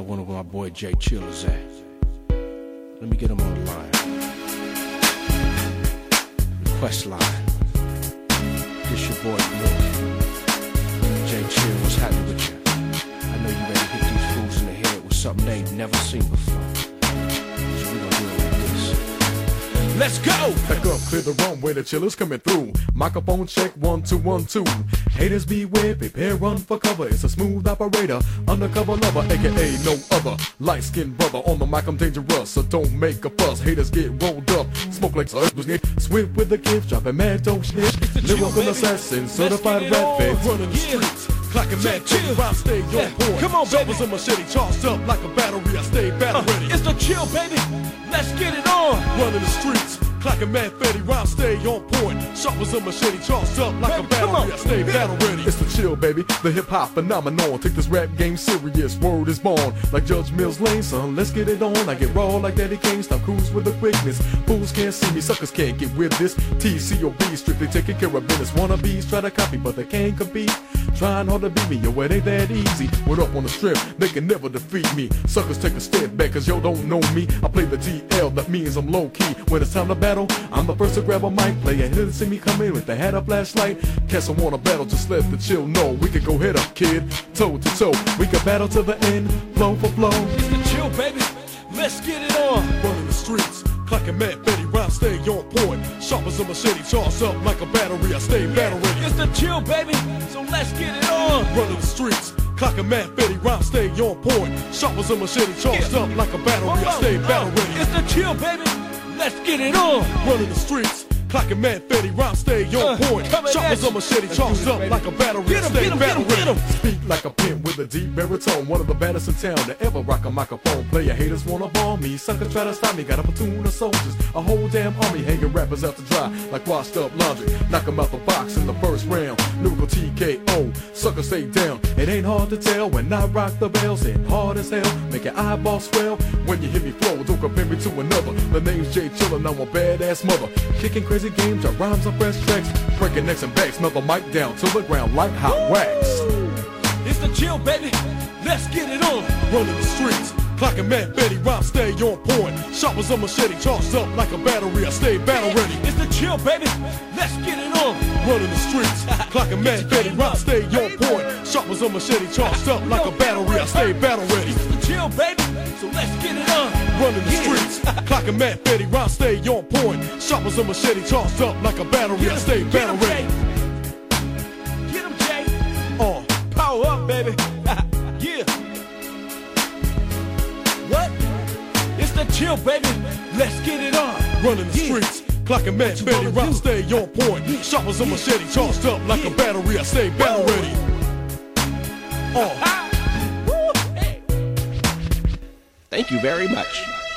I wonder where my boy J-Chill is at. Let me get him on the line. Request line. This your boy Blue. J-Chill, what's happening with you? I know you ready to hit these fools in the head with something they ain't never seen before. Let's go! Back up, clear the runway, the chillers coming through. Microphone check, one, two, one, two. Haters beware, prepare, run for cover. It's a smooth operator, undercover lover, aka no other. Light skinned brother, on the mic I'm dangerous, so don't make a fuss. Haters get rolled up, smoke like us. Swift with the gift, dropping mad dope shit. Lyrical assassin, certified rat face. Running the streets, clocking mad chill. Rhyme stay on Yeah. point. Come on. Shovels in machete, charged up like a battery. I stay battle uh, ready. It's the chill, baby. Let's get it on. Running the streets, clocking mad fatty, rhyme stay on point. Sharpers a machete, charged up like Baby, a on. I stay battle ready. It's the chill, baby, the hip hop phenomenon. Take this rap game serious, word is born. Like Judge Mills Lane, son, let's get it on. I get raw like Daddy Kane, stop cruise with the quickness. Fools can't see me, suckers can't get with this. TCOB, strictly taking care of business. Wannabes try to copy, but they can't compete. Trying hard to beat me, yo, it ain't that easy. What up on the strip, they can never defeat me. Suckers take a step back, cause yo don't know me. I play the DL, that means I'm low key. When it's time to battle, I'm the first to grab a mic. Play a hit and see me come in with the hat a flashlight. Cats don't wanna battle, just let the chill know. We can go head up, kid, toe to toe. We can battle to the end, flow for flow. It's the chill, baby. Let's get it on. Running the streets, clocking mad Betty, rhyme stay on point. Sharp as a machete, charged up like a battery. I stay battle ready. It's the chill, baby. So let's get it on. Running the streets, clocking mad Betty, rhyme stay on point. Sharp as a machete, charged Yeah. up like a battery. I stay battle ready. It's the chill, baby. Let's get it on. Running the streets, clocking man, Betty, rhyme stay on Uh, point. Sharp at as a machete, charged up like a battery. Get stay get battle get 'em, ready. get 'em. Speak like a pimp with a deep baritone. One of the baddest in town to ever rock a microphone. Player haters wanna bomb me. Suckers try to stop me. Got a platoon of soldiers. A whole damn army hanging rappers out to dry. Like washed up laundry. Knock 'em out the box in the first round. Lyrical TKO. sucker stay down. It ain't hard to tell when I rock the bells. And hard as hell. Make your eyeballs swell. When you hear me flow, don't compare me to another. The name's Jay Chillin'. I'm a badass mother. Kicking crazy games. I rhymes on fresh tracks. Breaking necks and backs. Melt the mic down to the ground like hot wax. It's the chill, baby. Let's get it on. running the streets. Clocking mad Betty, rhyme stay on point. Sharp as a machete, charged up like a battery. I stay battle ready. It's the chill, baby. Let's get it on. Running the streets, clocking mad Betty, rhyme stay on point. Sharp as a machete, charged up like a battery. I stay battle ready. It's the chill, baby. So let's get it on. Running the streets, clocking mad Betty, rhyme stay on point. Sharp as a machete, charged up like a battery. I stay battle ready. Get him, Jay. Uh, Power up, baby. yeah. What? It's the chill, baby. Let's get it on. running the Yeah. streets. Clocking you Betty, do? stay on point. Sharp as a machete, charged up like a battery. I stay battle ready. Hey. Thank you very much.